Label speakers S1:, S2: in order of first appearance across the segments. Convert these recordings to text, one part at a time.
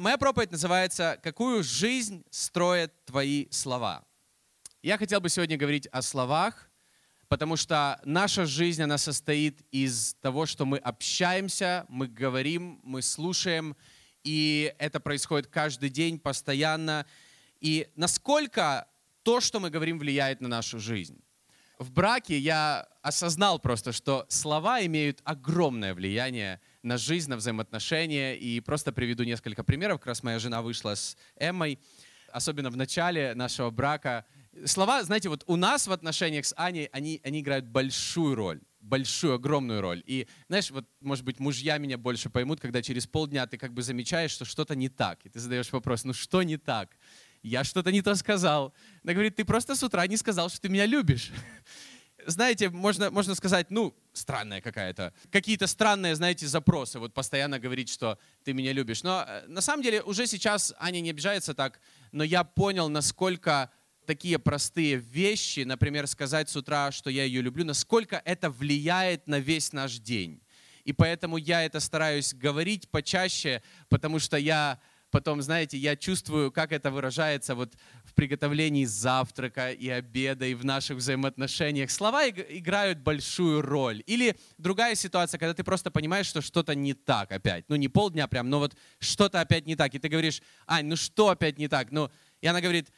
S1: Моя проповедь называется «Какую жизнь строят твои слова?». Я хотел бы сегодня говорить о словах, потому что наша жизнь, она состоит из того, что мы общаемся, мы говорим, мы слушаем, и это происходит каждый день, постоянно. И насколько то, что мы говорим, влияет на нашу жизнь. В браке я осознал просто, что слова имеют огромное влияние на жизнь, на взаимоотношения. И просто приведу несколько примеров. Как раз моя жена вышла с Эммой, особенно в начале нашего брака. Слова, знаете, вот у нас в отношениях с Аней, они, они играют большую роль большую, огромную роль. И, знаешь, вот, может быть, мужья меня больше поймут, когда через полдня ты как бы замечаешь, что что-то не так. И ты задаешь вопрос, ну что не так? Я что-то не то сказал. Она говорит, ты просто с утра не сказал, что ты меня любишь знаете, можно, можно сказать, ну, странная какая-то. Какие-то странные, знаете, запросы. Вот постоянно говорить, что ты меня любишь. Но э, на самом деле уже сейчас Аня не обижается так, но я понял, насколько такие простые вещи, например, сказать с утра, что я ее люблю, насколько это влияет на весь наш день. И поэтому я это стараюсь говорить почаще, потому что я потом, знаете, я чувствую, как это выражается вот в приготовлении завтрака и обеда, и в наших взаимоотношениях. Слова играют большую роль. Или другая ситуация, когда ты просто понимаешь, что что-то не так опять. Ну, не полдня прям, но вот что-то опять не так. И ты говоришь, Ань, ну что опять не так? Ну, и она говорит,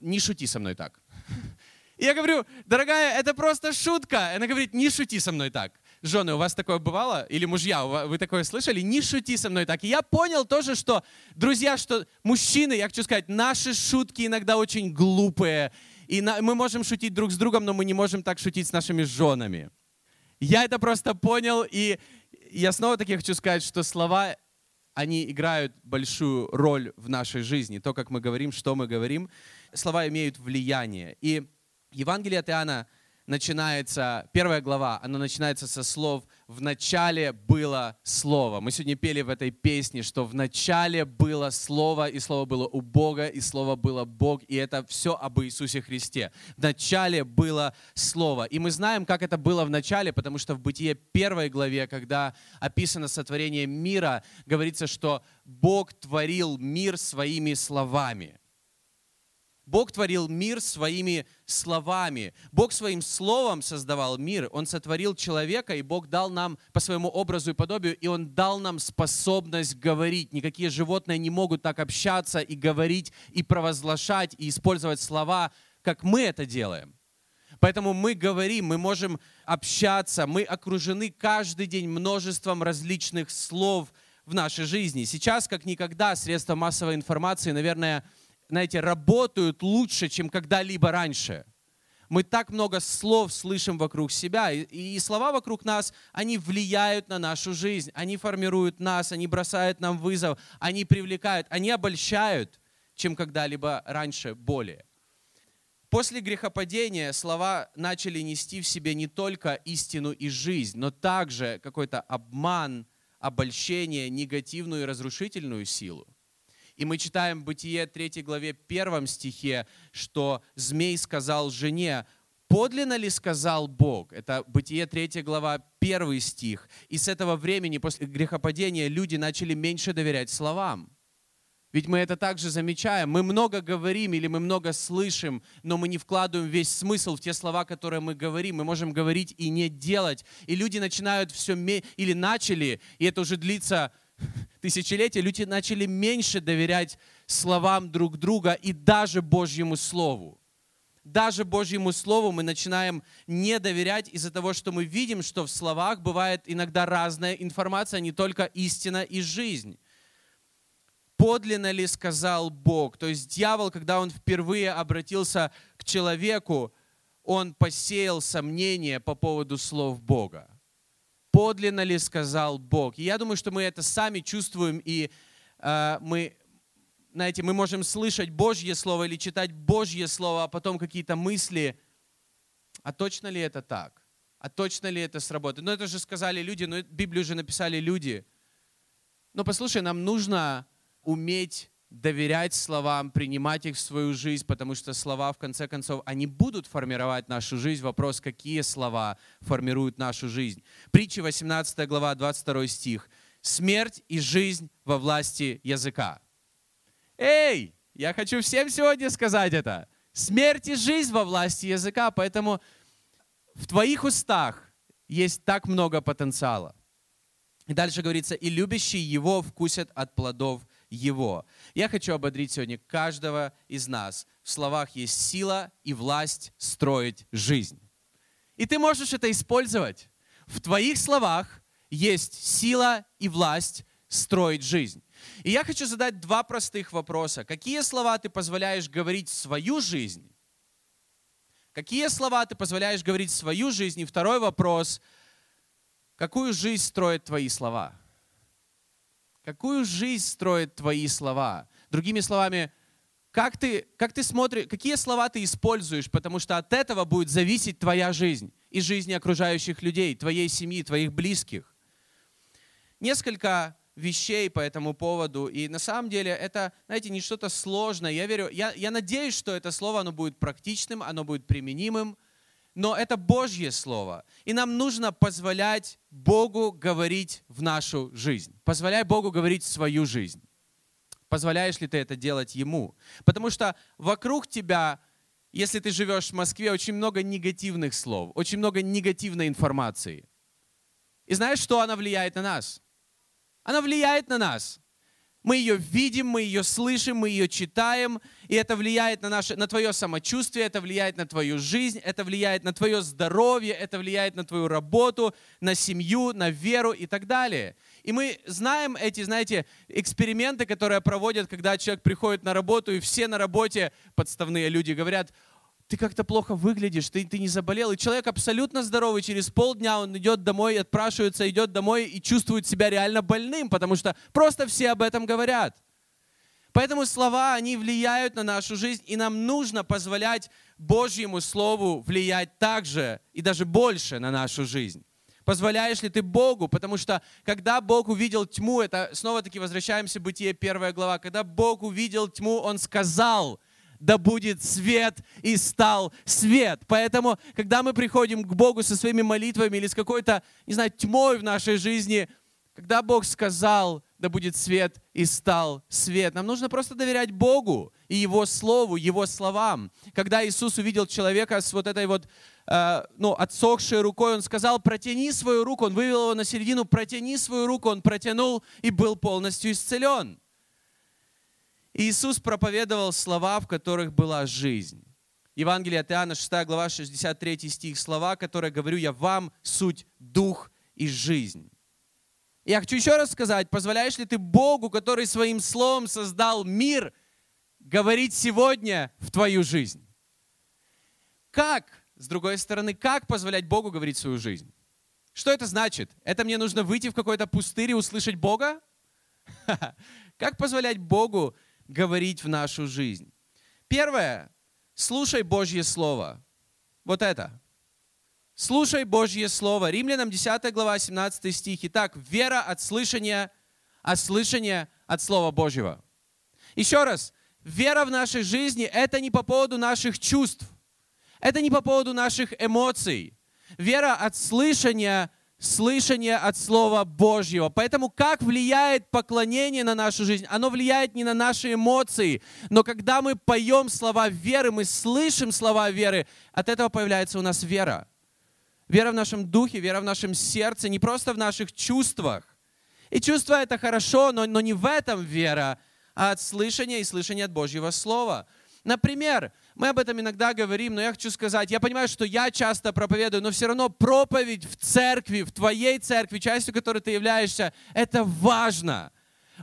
S1: не шути со мной так. И я говорю, дорогая, это просто шутка. Она говорит, не шути со мной так. Жены, у вас такое бывало? Или мужья, вы такое слышали? Не шути со мной так. И я понял тоже, что, друзья, что мужчины, я хочу сказать, наши шутки иногда очень глупые. И мы можем шутить друг с другом, но мы не можем так шутить с нашими женами. Я это просто понял, и я снова таки хочу сказать, что слова, они играют большую роль в нашей жизни. То, как мы говорим, что мы говорим, слова имеют влияние. И Евангелие от Иоанна начинается, первая глава, она начинается со слов «В начале было Слово». Мы сегодня пели в этой песне, что в начале было Слово, и Слово было у Бога, и Слово было Бог, и это все об Иисусе Христе. В начале было Слово. И мы знаем, как это было в начале, потому что в Бытие первой главе, когда описано сотворение мира, говорится, что Бог творил мир своими словами – Бог творил мир своими словами. Бог своим словом создавал мир. Он сотворил человека, и Бог дал нам по своему образу и подобию, и Он дал нам способность говорить. Никакие животные не могут так общаться и говорить, и провозглашать, и использовать слова, как мы это делаем. Поэтому мы говорим, мы можем общаться, мы окружены каждый день множеством различных слов в нашей жизни. Сейчас, как никогда, средства массовой информации, наверное, знаете, работают лучше, чем когда-либо раньше. Мы так много слов слышим вокруг себя, и, и слова вокруг нас, они влияют на нашу жизнь, они формируют нас, они бросают нам вызов, они привлекают, они обольщают, чем когда-либо раньше более. После грехопадения слова начали нести в себе не только истину и жизнь, но также какой-то обман, обольщение, негативную и разрушительную силу. И мы читаем в Бытие 3 главе 1 стихе, что змей сказал жене, подлинно ли сказал Бог? Это Бытие 3 глава 1 стих. И с этого времени, после грехопадения, люди начали меньше доверять словам. Ведь мы это также замечаем. Мы много говорим или мы много слышим, но мы не вкладываем весь смысл в те слова, которые мы говорим. Мы можем говорить и не делать. И люди начинают все, или начали, и это уже длится тысячелетия люди начали меньше доверять словам друг друга и даже Божьему Слову. Даже Божьему Слову мы начинаем не доверять из-за того, что мы видим, что в словах бывает иногда разная информация, не только истина и жизнь. Подлинно ли сказал Бог? То есть дьявол, когда он впервые обратился к человеку, он посеял сомнения по поводу слов Бога подлинно ли сказал Бог. И я думаю, что мы это сами чувствуем, и э, мы, знаете, мы можем слышать Божье Слово или читать Божье Слово, а потом какие-то мысли, а точно ли это так? А точно ли это сработает? Ну это же сказали люди, ну Библию же написали люди. Но послушай, нам нужно уметь доверять словам, принимать их в свою жизнь, потому что слова, в конце концов, они будут формировать нашу жизнь. Вопрос, какие слова формируют нашу жизнь. Притча 18 глава, 22 стих. «Смерть и жизнь во власти языка». Эй, я хочу всем сегодня сказать это. Смерть и жизнь во власти языка, поэтому в твоих устах есть так много потенциала. И дальше говорится, и любящие его вкусят от плодов его. Я хочу ободрить сегодня каждого из нас. В словах есть сила и власть строить жизнь. И ты можешь это использовать. В твоих словах есть сила и власть строить жизнь. И я хочу задать два простых вопроса. Какие слова ты позволяешь говорить в свою жизнь? Какие слова ты позволяешь говорить в свою жизнь? И второй вопрос. Какую жизнь строят твои слова? Какую жизнь строят твои слова? Другими словами, как ты, как ты смотришь, какие слова ты используешь, потому что от этого будет зависеть твоя жизнь и жизни окружающих людей, твоей семьи, твоих близких. Несколько вещей по этому поводу. И на самом деле это, знаете, не что-то сложное. Я верю, я, я надеюсь, что это слово, оно будет практичным, оно будет применимым. Но это Божье Слово. И нам нужно позволять Богу говорить в нашу жизнь. Позволяй Богу говорить в свою жизнь. Позволяешь ли ты это делать Ему? Потому что вокруг тебя, если ты живешь в Москве, очень много негативных слов, очень много негативной информации. И знаешь, что она влияет на нас? Она влияет на нас. Мы ее видим, мы ее слышим, мы ее читаем, и это влияет на, наше, на твое самочувствие, это влияет на твою жизнь, это влияет на твое здоровье, это влияет на твою работу, на семью, на веру и так далее. И мы знаем эти, знаете, эксперименты, которые проводят, когда человек приходит на работу, и все на работе, подставные люди, говорят, ты как-то плохо выглядишь, ты, ты не заболел. И человек абсолютно здоровый, через полдня он идет домой, отпрашивается, идет домой и чувствует себя реально больным, потому что просто все об этом говорят. Поэтому слова, они влияют на нашу жизнь, и нам нужно позволять Божьему Слову влиять также и даже больше на нашу жизнь. Позволяешь ли ты Богу? Потому что когда Бог увидел тьму, это снова-таки возвращаемся в Бытие, первая глава, когда Бог увидел тьму, Он сказал – да будет свет, и стал свет. Поэтому, когда мы приходим к Богу со своими молитвами или с какой-то, не знаю, тьмой в нашей жизни, когда Бог сказал, да будет свет, и стал свет, нам нужно просто доверять Богу и Его Слову, Его словам. Когда Иисус увидел человека с вот этой вот, э, ну, отсохшей рукой, Он сказал, протяни свою руку, Он вывел его на середину, протяни свою руку, Он протянул и был полностью исцелен. Иисус проповедовал слова, в которых была жизнь. Евангелие от Иоанна, 6 глава, 63 стих, слова, которые говорю я вам, суть дух и жизнь. Я хочу еще раз сказать, позволяешь ли ты Богу, который своим словом создал мир, говорить сегодня в твою жизнь? Как, с другой стороны, как позволять Богу говорить свою жизнь? Что это значит? Это мне нужно выйти в какой-то пустырь и услышать Бога? Как позволять Богу говорить в нашу жизнь. Первое. Слушай Божье Слово. Вот это. Слушай Божье Слово. Римлянам 10 глава 17 стих. Итак, вера от слышания, а слышание от Слова Божьего. Еще раз. Вера в нашей жизни – это не по поводу наших чувств. Это не по поводу наших эмоций. Вера от слышания – слышание от Слова Божьего. Поэтому как влияет поклонение на нашу жизнь? Оно влияет не на наши эмоции, но когда мы поем слова веры, мы слышим слова веры, от этого появляется у нас вера. Вера в нашем духе, вера в нашем сердце, не просто в наших чувствах. И чувство это хорошо, но, но не в этом вера, а от слышания и слышания от Божьего Слова. Например, мы об этом иногда говорим, но я хочу сказать, я понимаю, что я часто проповедую, но все равно проповедь в церкви, в твоей церкви, частью которой ты являешься, это важно.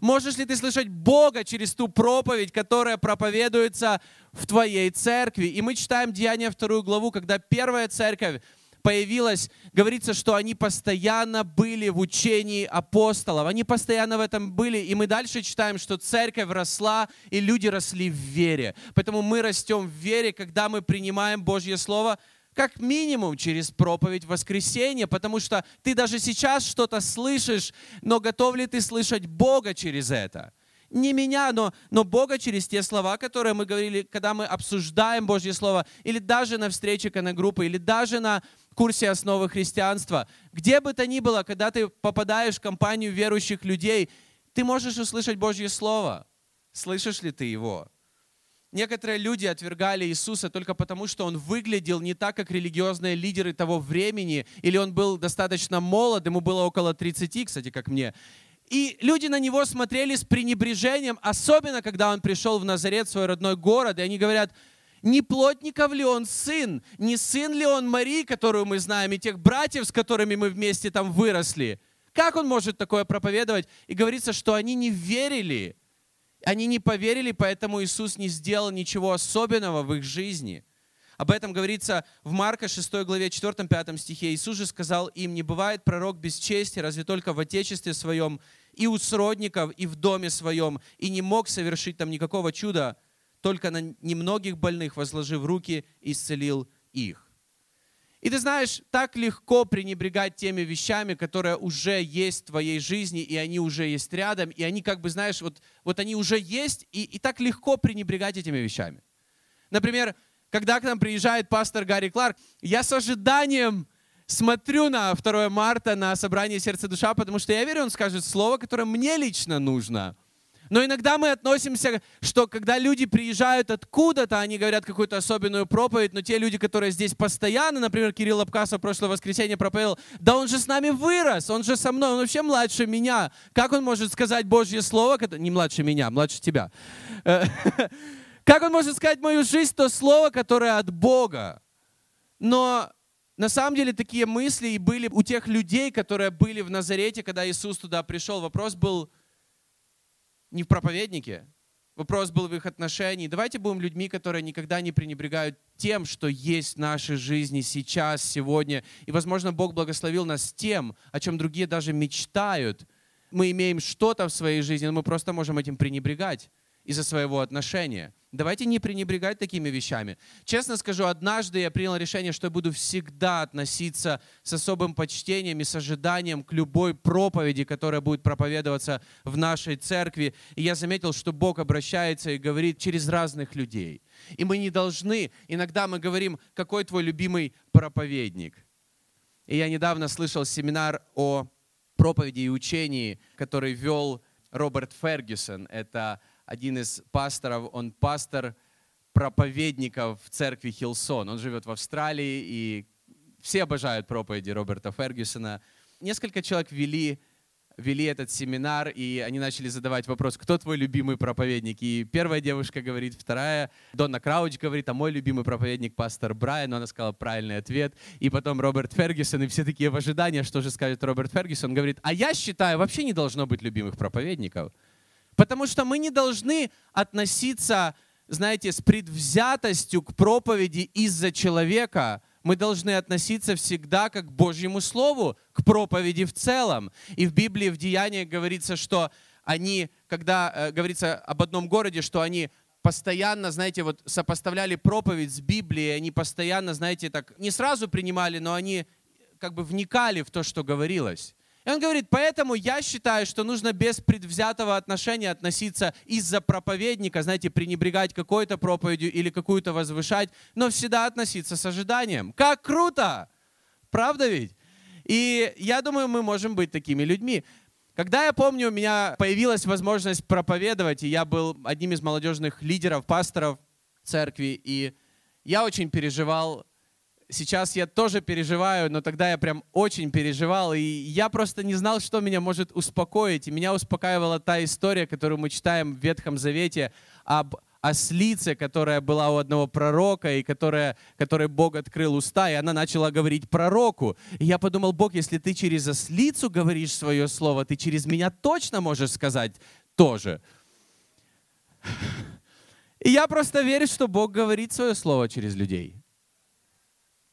S1: Можешь ли ты слышать Бога через ту проповедь, которая проповедуется в твоей церкви? И мы читаем Деяния вторую главу, когда первая церковь появилось, говорится, что они постоянно были в учении апостолов. Они постоянно в этом были. И мы дальше читаем, что церковь росла, и люди росли в вере. Поэтому мы растем в вере, когда мы принимаем Божье Слово, как минимум через проповедь воскресения, потому что ты даже сейчас что-то слышишь, но готов ли ты слышать Бога через это? Не меня, но, но Бога через те слова, которые мы говорили, когда мы обсуждаем Божье Слово, или даже на встрече конногруппы, или даже на курсе основы христианства. Где бы то ни было, когда ты попадаешь в компанию верующих людей, ты можешь услышать Божье Слово. Слышишь ли ты его? Некоторые люди отвергали Иисуса только потому, что он выглядел не так, как религиозные лидеры того времени, или он был достаточно молод, ему было около 30, кстати, как мне. И люди на него смотрели с пренебрежением, особенно когда он пришел в Назарет, свой родной город, и они говорят, не плотников ли он сын, не сын ли он Марии, которую мы знаем, и тех братьев, с которыми мы вместе там выросли. Как он может такое проповедовать? И говорится, что они не верили. Они не поверили, поэтому Иисус не сделал ничего особенного в их жизни. Об этом говорится в Марка 6 главе 4-5 стихе. Иисус же сказал им, не бывает пророк без чести, разве только в отечестве своем, и у сродников, и в доме своем, и не мог совершить там никакого чуда, только на немногих больных, возложив руки, исцелил их. И ты знаешь, так легко пренебрегать теми вещами, которые уже есть в твоей жизни, и они уже есть рядом, и они как бы, знаешь, вот, вот они уже есть, и, и так легко пренебрегать этими вещами. Например, когда к нам приезжает пастор Гарри Кларк, я с ожиданием смотрю на 2 марта, на собрание «Сердце душа», потому что я верю, он скажет слово, которое мне лично нужно – но иногда мы относимся, что когда люди приезжают откуда-то, они говорят какую-то особенную проповедь, но те люди, которые здесь постоянно, например, Кирилл Абкасов в прошлое воскресенье проповедовал, да он же с нами вырос, он же со мной, он вообще младше меня. Как он может сказать Божье Слово, не младше меня, младше тебя. Как он может сказать мою жизнь, то слово, которое от Бога? Но на самом деле такие мысли и были у тех людей, которые были в Назарете, когда Иисус туда пришел. Вопрос был, не в проповеднике. Вопрос был в их отношении. Давайте будем людьми, которые никогда не пренебрегают тем, что есть в нашей жизни сейчас, сегодня. И, возможно, Бог благословил нас тем, о чем другие даже мечтают. Мы имеем что-то в своей жизни, но мы просто можем этим пренебрегать из-за своего отношения. Давайте не пренебрегать такими вещами. Честно скажу, однажды я принял решение, что я буду всегда относиться с особым почтением и с ожиданием к любой проповеди, которая будет проповедоваться в нашей церкви. И я заметил, что Бог обращается и говорит через разных людей. И мы не должны, иногда мы говорим, какой твой любимый проповедник. И я недавно слышал семинар о проповеди и учении, который вел Роберт Фергюсон. Это один из пасторов, он пастор проповедников в церкви Хилсон. Он живет в Австралии, и все обожают проповеди Роберта Фергюсона. Несколько человек вели, вели этот семинар, и они начали задавать вопрос, кто твой любимый проповедник? И первая девушка говорит, вторая, Донна Крауч говорит, а мой любимый проповедник пастор Брайан, но она сказала правильный ответ. И потом Роберт Фергюсон, и все такие в ожидании, что же скажет Роберт Фергюсон, говорит, а я считаю, вообще не должно быть любимых проповедников. Потому что мы не должны относиться, знаете, с предвзятостью к проповеди из-за человека. Мы должны относиться всегда как к Божьему Слову, к проповеди в целом. И в Библии, в Деяниях говорится, что они, когда э, говорится об одном городе, что они постоянно, знаете, вот сопоставляли проповедь с Библией, они постоянно, знаете, так не сразу принимали, но они как бы вникали в то, что говорилось. Он говорит, поэтому я считаю, что нужно без предвзятого отношения относиться из-за проповедника, знаете, пренебрегать какой-то проповедью или какую-то возвышать, но всегда относиться с ожиданием. Как круто! Правда ведь? И я думаю, мы можем быть такими людьми. Когда я помню, у меня появилась возможность проповедовать, и я был одним из молодежных лидеров, пасторов церкви, и я очень переживал Сейчас я тоже переживаю, но тогда я прям очень переживал, и я просто не знал, что меня может успокоить. И меня успокаивала та история, которую мы читаем в Ветхом Завете об ослице, которая была у одного пророка, и которая, которой Бог открыл уста, и она начала говорить пророку. И я подумал, Бог, если ты через ослицу говоришь свое слово, ты через меня точно можешь сказать тоже. И я просто верю, что Бог говорит свое слово через людей.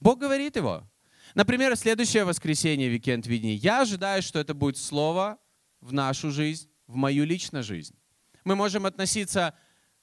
S1: Бог говорит его. Например, следующее воскресенье, викенд видений. Я ожидаю, что это будет слово в нашу жизнь, в мою личную жизнь. Мы можем относиться,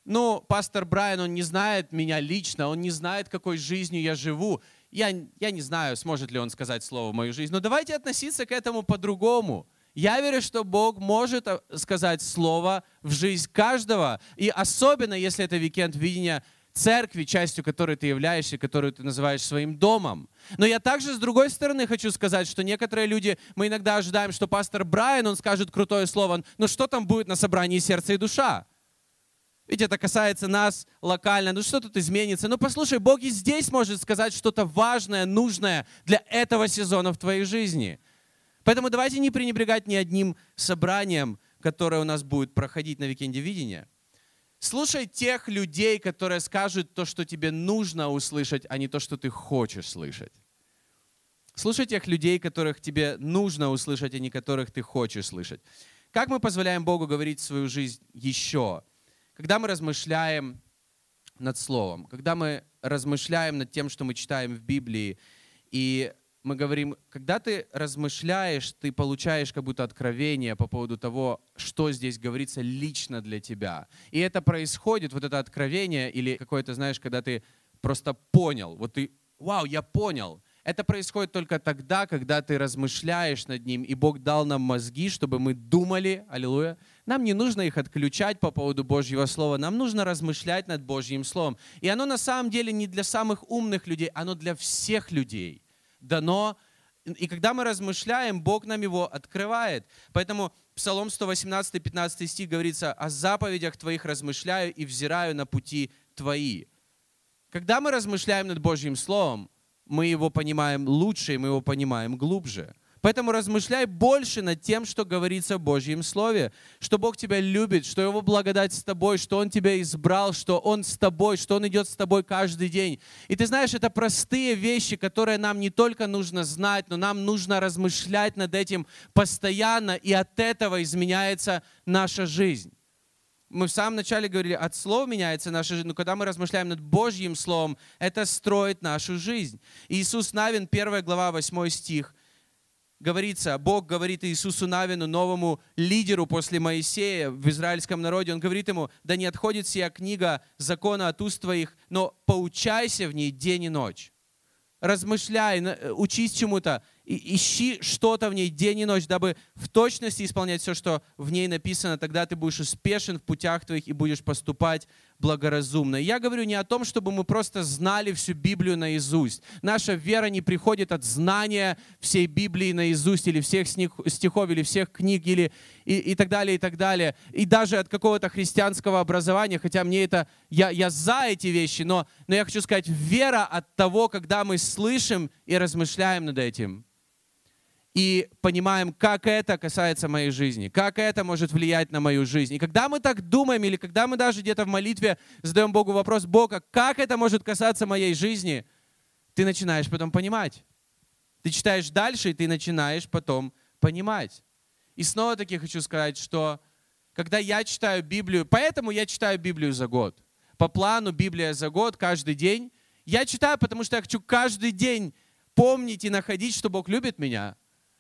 S1: ну, пастор Брайан, он не знает меня лично, он не знает, какой жизнью я живу. Я, я не знаю, сможет ли он сказать слово в мою жизнь, но давайте относиться к этому по-другому. Я верю, что Бог может э, сказать слово в жизнь каждого, и особенно, если это викенд видения, церкви, частью которой ты являешься, которую ты называешь своим домом. Но я также, с другой стороны, хочу сказать, что некоторые люди, мы иногда ожидаем, что пастор Брайан, он скажет крутое слово, но что там будет на собрании сердца и душа? Ведь это касается нас локально. Ну что тут изменится? Ну послушай, Бог и здесь может сказать что-то важное, нужное для этого сезона в твоей жизни. Поэтому давайте не пренебрегать ни одним собранием, которое у нас будет проходить на Викенде видения. Слушай тех людей, которые скажут то, что тебе нужно услышать, а не то, что ты хочешь слышать. Слушай тех людей, которых тебе нужно услышать, а не которых ты хочешь слышать. Как мы позволяем Богу говорить свою жизнь еще? Когда мы размышляем над Словом, когда мы размышляем над тем, что мы читаем в Библии, и мы говорим, когда ты размышляешь, ты получаешь как будто откровение по поводу того, что здесь говорится лично для тебя. И это происходит, вот это откровение, или какое-то, знаешь, когда ты просто понял, вот ты, вау, я понял. Это происходит только тогда, когда ты размышляешь над ним, и Бог дал нам мозги, чтобы мы думали, аллилуйя. Нам не нужно их отключать по поводу Божьего Слова, нам нужно размышлять над Божьим Словом. И оно на самом деле не для самых умных людей, оно для всех людей дано. И когда мы размышляем, Бог нам его открывает. Поэтому Псалом 118, 15 стих говорится, «О заповедях Твоих размышляю и взираю на пути Твои». Когда мы размышляем над Божьим Словом, мы его понимаем лучше, мы его понимаем глубже. Поэтому размышляй больше над тем, что говорится в Божьем Слове, что Бог тебя любит, что Его благодать с тобой, что Он тебя избрал, что Он с тобой, что Он идет с тобой каждый день. И ты знаешь, это простые вещи, которые нам не только нужно знать, но нам нужно размышлять над этим постоянно, и от этого изменяется наша жизнь мы в самом начале говорили, от слов меняется наша жизнь, но когда мы размышляем над Божьим Словом, это строит нашу жизнь. Иисус Навин, 1 глава, 8 стих, говорится, Бог говорит Иисусу Навину, новому лидеру после Моисея в израильском народе, он говорит ему, да не отходит сия книга закона от уст твоих, но поучайся в ней день и ночь. Размышляй, учись чему-то, ищи что-то в ней день и ночь, дабы в точности исполнять все, что в ней написано. Тогда ты будешь успешен в путях твоих и будешь поступать благоразумно. я говорю не о том, чтобы мы просто знали всю Библию наизусть. Наша вера не приходит от знания всей Библии наизусть или всех стихов, или всех книг, или и, и так далее, и так далее. И даже от какого-то христианского образования, хотя мне это, я, я за эти вещи, но, но я хочу сказать, вера от того, когда мы слышим и размышляем над этим и понимаем, как это касается моей жизни, как это может влиять на мою жизнь. И когда мы так думаем, или когда мы даже где-то в молитве задаем Богу вопрос, Бога, как это может касаться моей жизни, ты начинаешь потом понимать. Ты читаешь дальше, и ты начинаешь потом понимать. И снова таки хочу сказать, что когда я читаю Библию, поэтому я читаю Библию за год. По плану Библия за год, каждый день. Я читаю, потому что я хочу каждый день помнить и находить, что Бог любит меня,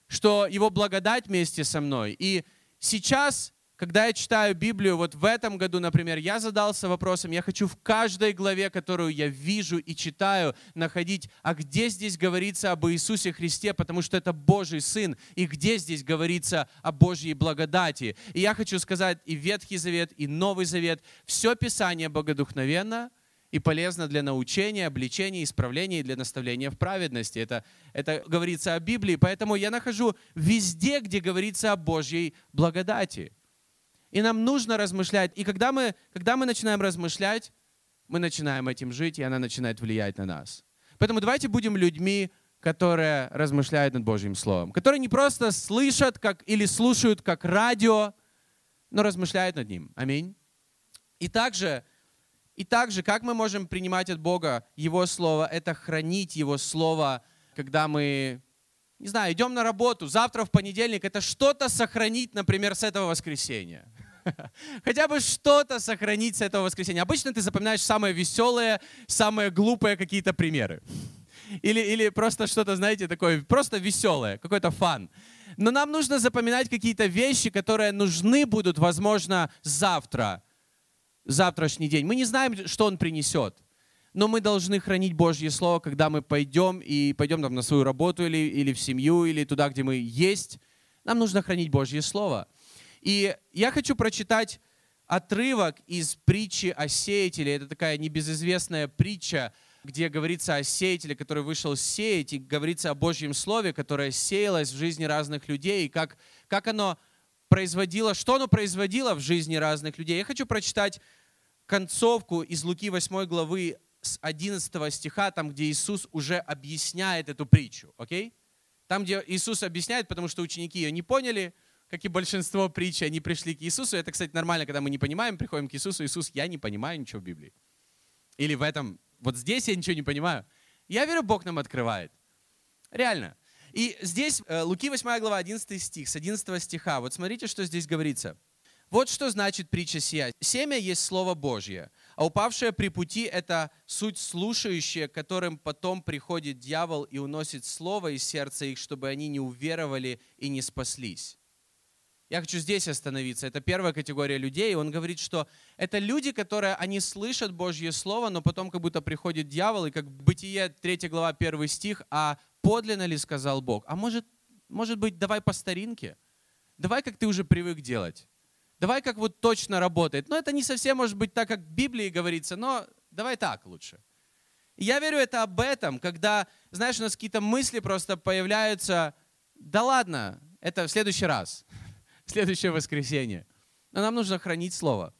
S1: что Его благодать вместе со мной. И сейчас, когда я читаю Библию, вот в этом году, например, я задался вопросом, я хочу в каждой главе, которую я вижу и читаю, находить, а где здесь говорится об Иисусе Христе, потому что это Божий Сын, и где здесь говорится о Божьей благодати. И я хочу сказать, и Ветхий Завет, и Новый Завет, все Писание богодухновенно – и полезно для научения, обличения, исправления и для наставления в праведности. Это, это говорится о Библии, поэтому я нахожу везде, где говорится о Божьей благодати. И нам нужно размышлять. И когда мы, когда мы начинаем размышлять, мы начинаем этим жить, и она начинает влиять на нас. Поэтому давайте будем людьми, которые размышляют над Божьим Словом, которые не просто слышат как, или слушают как радио, но размышляют над ним. Аминь. И также и также, как мы можем принимать от Бога Его Слово, это хранить Его Слово, когда мы, не знаю, идем на работу, завтра в понедельник, это что-то сохранить, например, с этого воскресенья. Хотя бы что-то сохранить с этого воскресенья. Обычно ты запоминаешь самые веселые, самые глупые какие-то примеры. Или, или просто что-то, знаете, такое, просто веселое, какой-то фан. Но нам нужно запоминать какие-то вещи, которые нужны будут, возможно, завтра завтрашний день. Мы не знаем, что он принесет. Но мы должны хранить Божье Слово, когда мы пойдем и пойдем там, на свою работу или, или в семью, или туда, где мы есть. Нам нужно хранить Божье Слово. И я хочу прочитать отрывок из притчи о сеятеле. Это такая небезызвестная притча, где говорится о сеятеле, который вышел сеять, и говорится о Божьем Слове, которое сеялось в жизни разных людей, и как, как оно производило, что оно производило в жизни разных людей. Я хочу прочитать концовку из Луки 8 главы с 11 стиха, там, где Иисус уже объясняет эту притчу, окей? Там, где Иисус объясняет, потому что ученики ее не поняли, как и большинство притч, они пришли к Иисусу. Это, кстати, нормально, когда мы не понимаем, приходим к Иисусу. Иисус, я не понимаю ничего в Библии. Или в этом, вот здесь я ничего не понимаю. Я верю, Бог нам открывает. Реально. И здесь э, Луки 8 глава 11 стих, с 11 стиха. Вот смотрите, что здесь говорится. Вот что значит притча сия. Семя есть Слово Божье, а упавшее при пути – это суть слушающие, которым потом приходит дьявол и уносит Слово из сердца их, чтобы они не уверовали и не спаслись. Я хочу здесь остановиться. Это первая категория людей. Он говорит, что это люди, которые, они слышат Божье Слово, но потом как будто приходит дьявол, и как Бытие 3 глава 1 стих, а подлинно ли сказал Бог? А может, может быть, давай по старинке? Давай, как ты уже привык делать. Давай, как вот точно работает. Но это не совсем может быть так, как в Библии говорится, но давай так лучше. я верю, это об этом, когда, знаешь, у нас какие-то мысли просто появляются, да ладно, это в следующий раз, следующее воскресенье. Но нам нужно хранить Слово.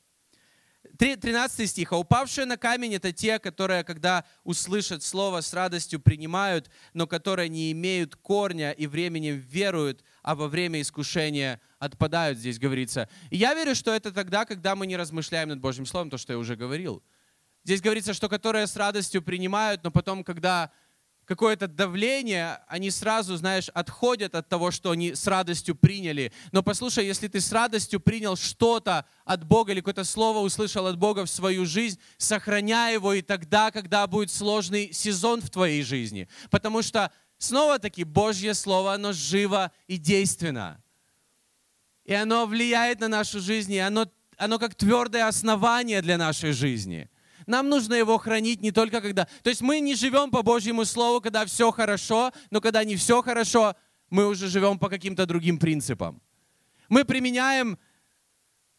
S1: 13 стих. «А упавшие на камень – это те, которые, когда услышат Слово, с радостью принимают, но которые не имеют корня и временем веруют, а во время искушения отпадают», здесь говорится. И я верю, что это тогда, когда мы не размышляем над Божьим Словом, то, что я уже говорил. Здесь говорится, что которые с радостью принимают, но потом, когда какое-то давление, они сразу, знаешь, отходят от того, что они с радостью приняли. Но послушай, если ты с радостью принял что-то от Бога или какое-то слово услышал от Бога в свою жизнь, сохраняй его и тогда, когда будет сложный сезон в твоей жизни. Потому что, снова-таки, Божье Слово, оно живо и действенно. И оно влияет на нашу жизнь, и оно, оно как твердое основание для нашей жизни – нам нужно его хранить не только когда... То есть мы не живем по Божьему Слову, когда все хорошо, но когда не все хорошо, мы уже живем по каким-то другим принципам. Мы применяем,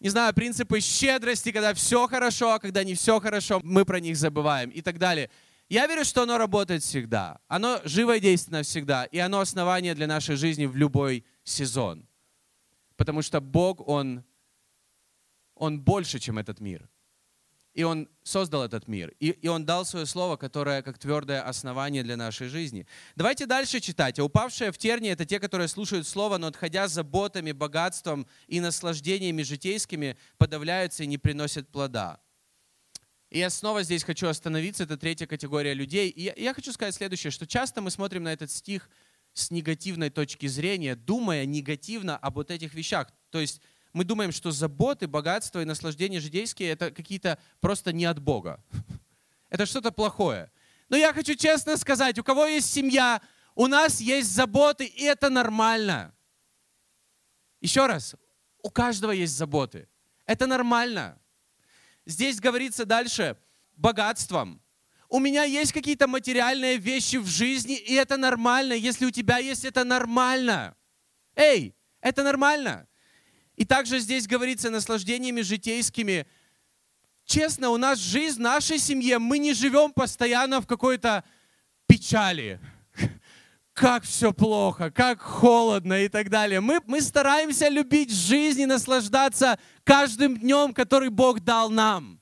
S1: не знаю, принципы щедрости, когда все хорошо, а когда не все хорошо, мы про них забываем и так далее. Я верю, что оно работает всегда. Оно живо и действенно всегда. И оно основание для нашей жизни в любой сезон. Потому что Бог, Он, Он больше, чем этот мир. И Он создал этот мир. И, и Он дал свое слово, которое как твердое основание для нашей жизни. Давайте дальше читать. А упавшие в тернии — это те, которые слушают слово, но отходя заботами, богатством и наслаждениями житейскими, подавляются и не приносят плода. И я снова здесь хочу остановиться. Это третья категория людей. И я хочу сказать следующее, что часто мы смотрим на этот стих с негативной точки зрения, думая негативно об вот этих вещах. То есть мы думаем, что заботы, богатство и наслаждения житейские это какие-то просто не от Бога. Это что-то плохое. Но я хочу честно сказать, у кого есть семья, у нас есть заботы, и это нормально. Еще раз, у каждого есть заботы. Это нормально. Здесь говорится дальше богатством. У меня есть какие-то материальные вещи в жизни, и это нормально. Если у тебя есть, это нормально. Эй, это нормально. И также здесь говорится наслаждениями житейскими. Честно, у нас жизнь в нашей семье, мы не живем постоянно в какой-то печали. Как все плохо, как холодно и так далее. Мы, мы стараемся любить жизнь и наслаждаться каждым днем, который Бог дал нам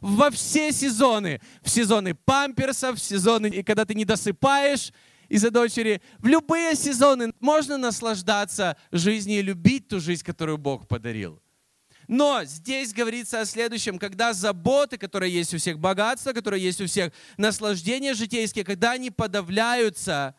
S1: во все сезоны. В сезоны памперсов, в сезоны, когда ты не досыпаешь, из-за дочери. В любые сезоны можно наслаждаться жизнью и любить ту жизнь, которую Бог подарил. Но здесь говорится о следующем, когда заботы, которые есть у всех, богатства, которые есть у всех, наслаждения житейские, когда они подавляются,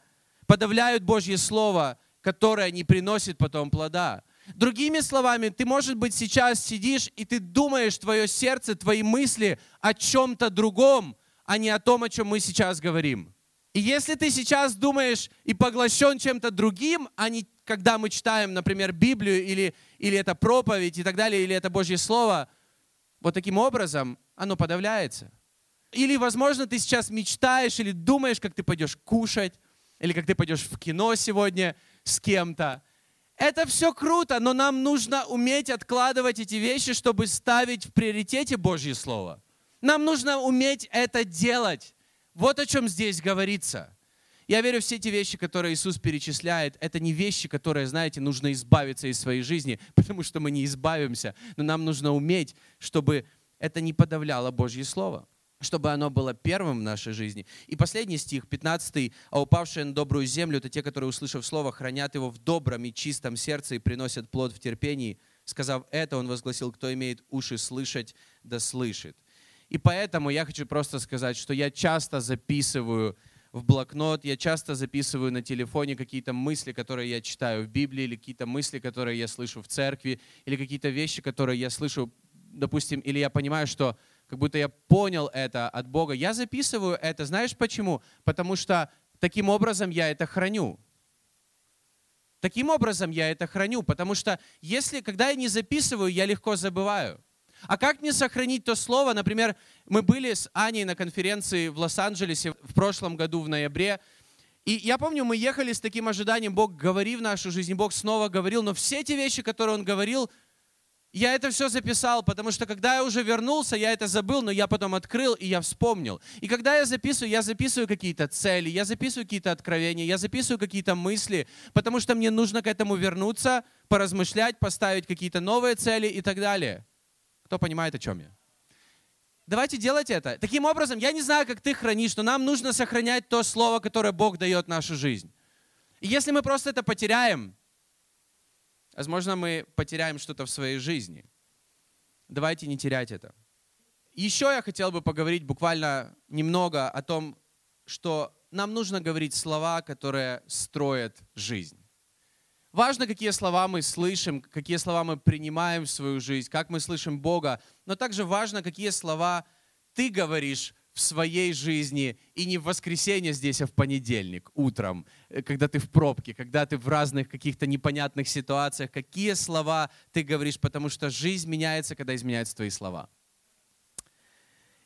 S1: подавляют Божье Слово, которое не приносит потом плода. Другими словами, ты, может быть, сейчас сидишь и ты думаешь, твое сердце, твои мысли о чем-то другом, а не о том, о чем мы сейчас говорим. И если ты сейчас думаешь и поглощен чем-то другим, а не когда мы читаем, например, Библию или, или это проповедь и так далее, или это Божье Слово, вот таким образом оно подавляется. Или, возможно, ты сейчас мечтаешь или думаешь, как ты пойдешь кушать, или как ты пойдешь в кино сегодня с кем-то. Это все круто, но нам нужно уметь откладывать эти вещи, чтобы ставить в приоритете Божье Слово. Нам нужно уметь это делать. Вот о чем здесь говорится. Я верю, все эти вещи, которые Иисус перечисляет, это не вещи, которые, знаете, нужно избавиться из своей жизни, потому что мы не избавимся. Но нам нужно уметь, чтобы это не подавляло Божье Слово чтобы оно было первым в нашей жизни. И последний стих, 15. «А упавшие на добрую землю, это те, которые, услышав слово, хранят его в добром и чистом сердце и приносят плод в терпении». Сказав это, он возгласил, кто имеет уши слышать, да слышит. И поэтому я хочу просто сказать, что я часто записываю в блокнот, я часто записываю на телефоне какие-то мысли, которые я читаю в Библии, или какие-то мысли, которые я слышу в церкви, или какие-то вещи, которые я слышу, допустим, или я понимаю, что как будто я понял это от Бога. Я записываю это, знаешь почему? Потому что таким образом я это храню. Таким образом я это храню, потому что если, когда я не записываю, я легко забываю. А как мне сохранить то слово? Например, мы были с Аней на конференции в Лос-Анджелесе в прошлом году в ноябре, и я помню, мы ехали с таким ожиданием, Бог, говори в нашу жизнь, Бог снова говорил, но все те вещи, которые Он говорил, я это все записал, потому что когда я уже вернулся, я это забыл, но я потом открыл и я вспомнил. И когда я записываю, я записываю какие-то цели, я записываю какие-то откровения, я записываю какие-то мысли, потому что мне нужно к этому вернуться, поразмышлять, поставить какие-то новые цели и так далее. Кто понимает, о чем я? Давайте делать это. Таким образом, я не знаю, как ты хранишь, но нам нужно сохранять то слово, которое Бог дает в нашу жизнь. И если мы просто это потеряем, Возможно, мы потеряем что-то в своей жизни. Давайте не терять это. Еще я хотел бы поговорить буквально немного о том, что нам нужно говорить слова, которые строят жизнь. Важно, какие слова мы слышим, какие слова мы принимаем в свою жизнь, как мы слышим Бога, но также важно, какие слова ты говоришь в своей жизни и не в воскресенье здесь, а в понедельник утром, э, когда ты в пробке, когда ты в разных каких-то непонятных ситуациях, какие слова ты говоришь, потому что жизнь меняется, когда изменяются твои слова.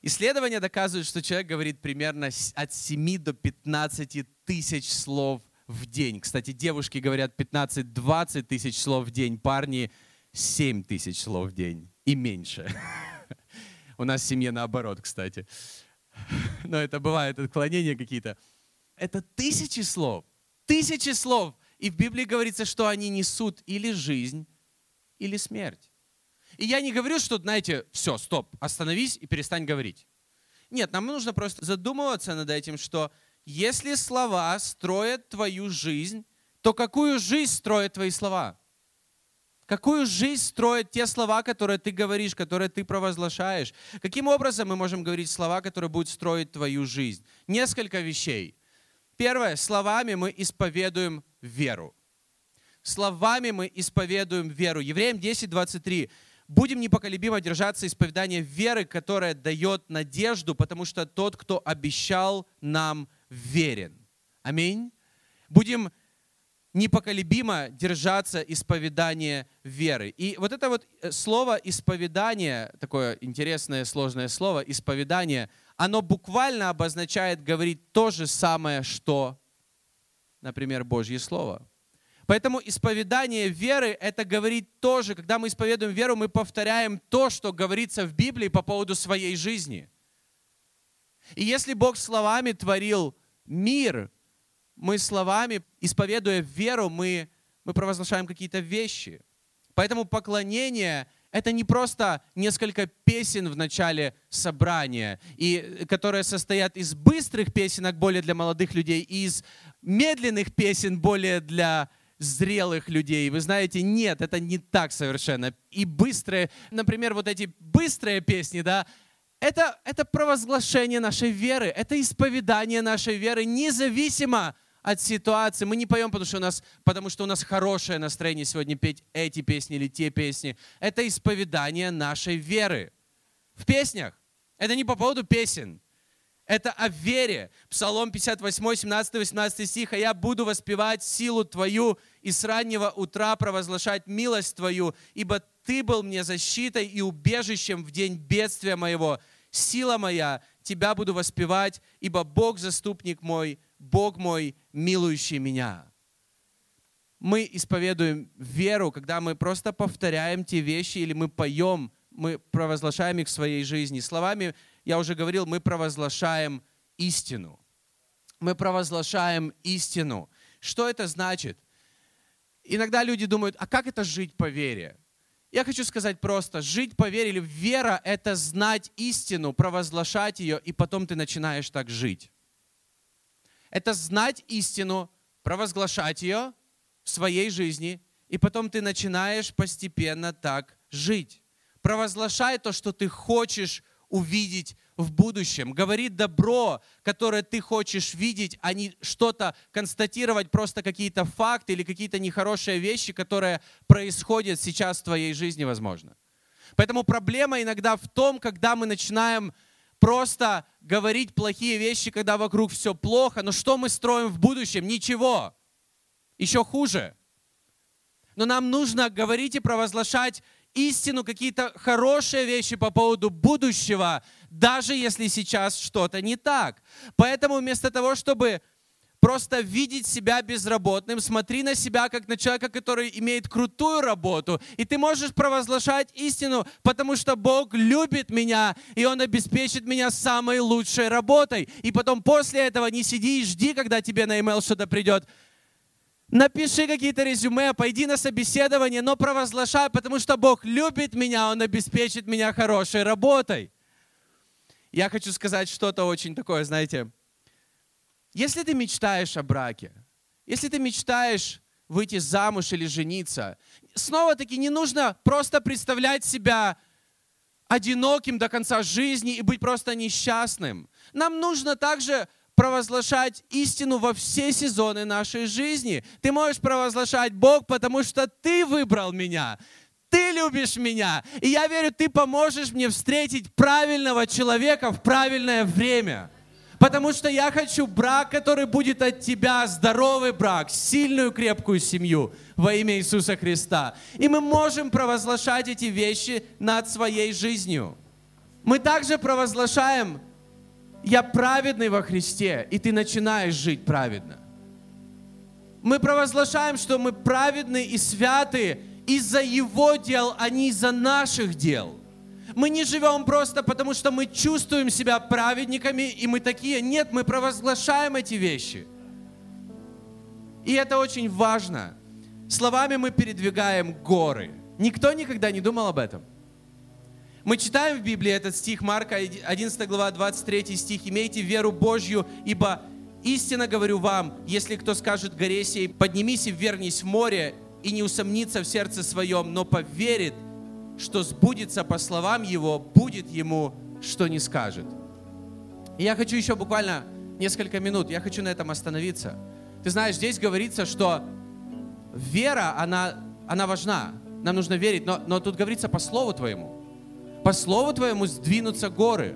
S1: Исследования доказывают, что человек говорит примерно от 7 до 15 тысяч слов в день. Кстати, девушки говорят 15-20 тысяч слов в день, парни 7 тысяч слов в день и меньше. У нас в семье наоборот, кстати но это бывает отклонения какие-то. Это тысячи слов, тысячи слов. И в Библии говорится, что они несут или жизнь, или смерть. И я не говорю, что, знаете, все, стоп, остановись и перестань говорить. Нет, нам нужно просто задумываться над этим, что если слова строят твою жизнь, то какую жизнь строят твои слова? Какую жизнь строят те слова, которые ты говоришь, которые ты провозглашаешь? Каким образом мы можем говорить слова, которые будут строить твою жизнь? Несколько вещей. Первое, словами мы исповедуем веру. Словами мы исповедуем веру. Евреям 10, 23. Будем непоколебимо держаться исповедания веры, которая дает надежду, потому что тот, кто обещал нам, верен. Аминь. Будем непоколебимо держаться исповедания веры. И вот это вот э, слово исповедание, такое интересное сложное слово, исповедание, оно буквально обозначает говорить то же самое, что, например, Божье Слово. Поэтому исповедание веры — это говорить тоже, когда мы исповедуем веру, мы повторяем то, что говорится в Библии по поводу своей жизни. И если Бог словами творил мир, мы словами, исповедуя веру, мы, мы провозглашаем какие-то вещи. Поэтому поклонение — это не просто несколько песен в начале собрания, и, которые состоят из быстрых песенок более для молодых людей и из медленных песен более для зрелых людей. Вы знаете, нет, это не так совершенно. И быстрые, например, вот эти быстрые песни, да, это, это провозглашение нашей веры, это исповедание нашей веры, независимо от ситуации. Мы не поем, потому что у нас, потому что у нас хорошее настроение сегодня петь эти песни или те песни. Это исповедание нашей веры. В песнях. Это не по поводу песен. Это о вере. Псалом 58, 17, 18 стих. «А я буду воспевать силу Твою и с раннего утра провозглашать милость Твою, ибо Ты был мне защитой и убежищем в день бедствия моего. Сила моя, Тебя буду воспевать, ибо Бог заступник мой, Бог мой, милующий меня. Мы исповедуем веру, когда мы просто повторяем те вещи или мы поем, мы провозглашаем их в своей жизни. Словами, я уже говорил, мы провозглашаем истину. Мы провозглашаем истину. Что это значит? Иногда люди думают, а как это жить по вере? Я хочу сказать просто, жить по вере или вера — это знать истину, провозглашать ее, и потом ты начинаешь так жить. Это знать истину, провозглашать ее в своей жизни, и потом ты начинаешь постепенно так жить. Провозглашай то, что ты хочешь увидеть в будущем. Говори добро, которое ты хочешь видеть, а не что-то констатировать, просто какие-то факты или какие-то нехорошие вещи, которые происходят сейчас в твоей жизни, возможно. Поэтому проблема иногда в том, когда мы начинаем просто говорить плохие вещи, когда вокруг все плохо, но что мы строим в будущем? Ничего. Еще хуже. Но нам нужно говорить и провозглашать истину, какие-то хорошие вещи по поводу будущего, даже если сейчас что-то не так. Поэтому вместо того, чтобы просто видеть себя безработным, смотри на себя как на человека, который имеет крутую работу, и ты можешь провозглашать истину, потому что Бог любит меня, и Он обеспечит меня самой лучшей работой. И потом после этого не сиди и жди, когда тебе на email что-то придет. Напиши какие-то резюме, пойди на собеседование, но провозглашай, потому что Бог любит меня, Он обеспечит меня хорошей работой. Я хочу сказать что-то очень такое, знаете, если ты мечтаешь о браке, если ты мечтаешь выйти замуж или жениться, снова-таки не нужно просто представлять себя одиноким до конца жизни и быть просто несчастным. Нам нужно также провозглашать истину во все сезоны нашей жизни. Ты можешь провозглашать Бог, потому что ты выбрал меня. Ты любишь меня. И я верю, ты поможешь мне встретить правильного человека в правильное время. Потому что я хочу брак, который будет от тебя, здоровый брак, сильную, крепкую семью во имя Иисуса Христа. И мы можем провозглашать эти вещи над своей жизнью. Мы также провозглашаем я праведный во Христе, и ты начинаешь жить праведно. Мы провозглашаем, что мы праведны и святы из-за Его дел, а не из-за наших дел. Мы не живем просто потому, что мы чувствуем себя праведниками, и мы такие. Нет, мы провозглашаем эти вещи. И это очень важно. Словами мы передвигаем горы. Никто никогда не думал об этом. Мы читаем в Библии этот стих, Марка 11 глава, 23 стих. «Имейте веру Божью, ибо истинно говорю вам, если кто скажет горе поднимись и вернись в море, и не усомнится в сердце своем, но поверит, что сбудется по словам его, будет ему, что не скажет». И я хочу еще буквально несколько минут, я хочу на этом остановиться. Ты знаешь, здесь говорится, что вера, она, она важна. Нам нужно верить, но, но тут говорится по слову твоему по слову твоему сдвинутся горы.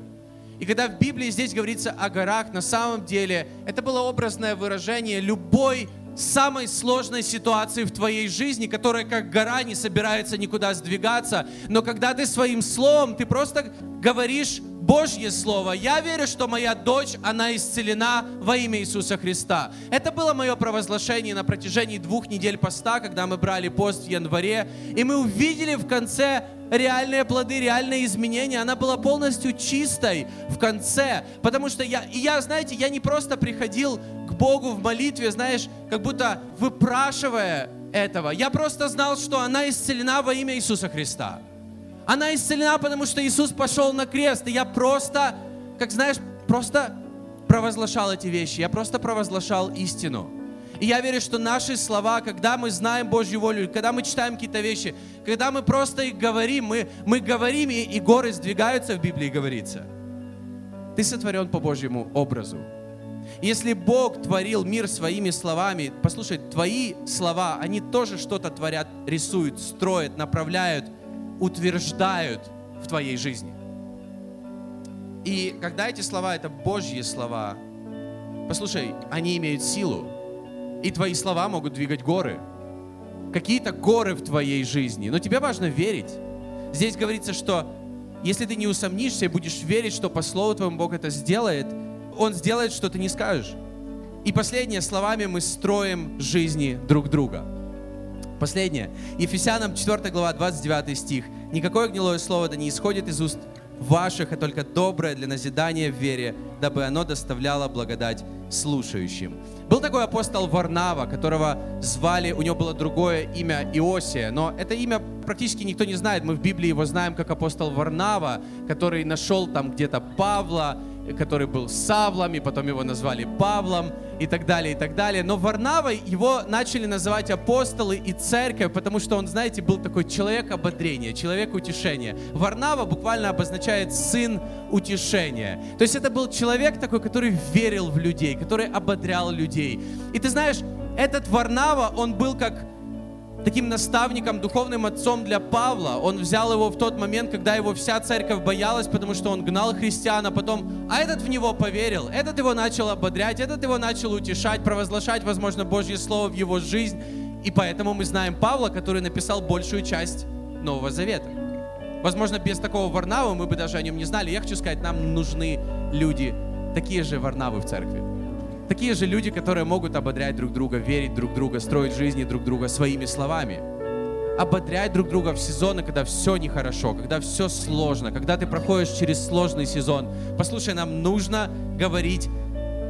S1: И когда в Библии здесь говорится о горах, на самом деле это было образное выражение любой самой сложной ситуации в твоей жизни, которая как гора не собирается никуда сдвигаться, но когда ты своим словом, ты просто говоришь Божье Слово. Я верю, что моя дочь, она исцелена во имя Иисуса Христа. Это было мое провозглашение на протяжении двух недель поста, когда мы брали пост в январе, и мы увидели в конце реальные плоды, реальные изменения. Она была полностью чистой в конце. Потому что я, и я, знаете, я не просто приходил к Богу в молитве, знаешь, как будто выпрашивая этого. Я просто знал, что она исцелена во имя Иисуса Христа. Она исцелена, потому что Иисус пошел на крест. И я просто, как знаешь, просто провозглашал эти вещи. Я просто провозглашал истину. И я верю, что наши слова, когда мы знаем Божью волю, когда мы читаем какие-то вещи, когда мы просто их говорим, мы, мы говорим, и, и горы сдвигаются, в Библии говорится. Ты сотворен по Божьему образу. Если Бог творил мир своими словами, послушай, твои слова, они тоже что-то творят, рисуют, строят, направляют, утверждают в твоей жизни. И когда эти слова, это Божьи слова, послушай, они имеют силу. И твои слова могут двигать горы. Какие-то горы в твоей жизни. Но тебе важно верить. Здесь говорится, что если ты не усомнишься и будешь верить, что по слову твоему Бог это сделает, Он сделает, что ты не скажешь. И последнее, словами мы строим жизни друг друга. Последнее. Ефесянам 4 глава 29 стих. «Никакое гнилое слово да не исходит из уст ваших, а только доброе для назидания в вере, дабы оно доставляло благодать слушающим. Был такой апостол Варнава, которого звали, у него было другое имя Иосия, но это имя практически никто не знает. Мы в Библии его знаем как апостол Варнава, который нашел там где-то Павла, который был Савлом, и потом его назвали Павлом, и так далее, и так далее. Но Варнавой его начали называть апостолы и церковь, потому что он, знаете, был такой человек ободрения, человек утешения. Варнава буквально обозначает сын утешения. То есть это был человек такой, который верил в людей, который ободрял людей. И ты знаешь, этот Варнава, он был как таким наставником, духовным отцом для Павла. Он взял его в тот момент, когда его вся церковь боялась, потому что он гнал христиан, а потом, а этот в него поверил, этот его начал ободрять, этот его начал утешать, провозглашать, возможно, Божье Слово в его жизнь. И поэтому мы знаем Павла, который написал большую часть Нового Завета. Возможно, без такого Варнава мы бы даже о нем не знали. Я хочу сказать, нам нужны люди, такие же Варнавы в церкви. Такие же люди, которые могут ободрять друг друга, верить друг друга, строить жизни друг друга своими словами. Ободрять друг друга в сезоны, когда все нехорошо, когда все сложно, когда ты проходишь через сложный сезон. Послушай, нам нужно говорить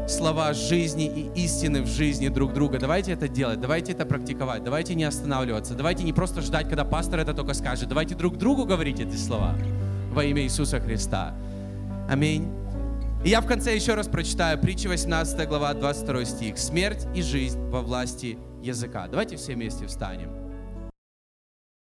S1: слова жизни и истины в жизни друг друга. Давайте это делать, давайте это практиковать, давайте не останавливаться, давайте не просто ждать, когда пастор это только скажет, давайте друг другу говорить эти слова во имя Иисуса Христа. Аминь. И я в конце еще раз прочитаю притча 18 глава, 22 стих. «Смерть и жизнь во власти языка». Давайте все вместе встанем.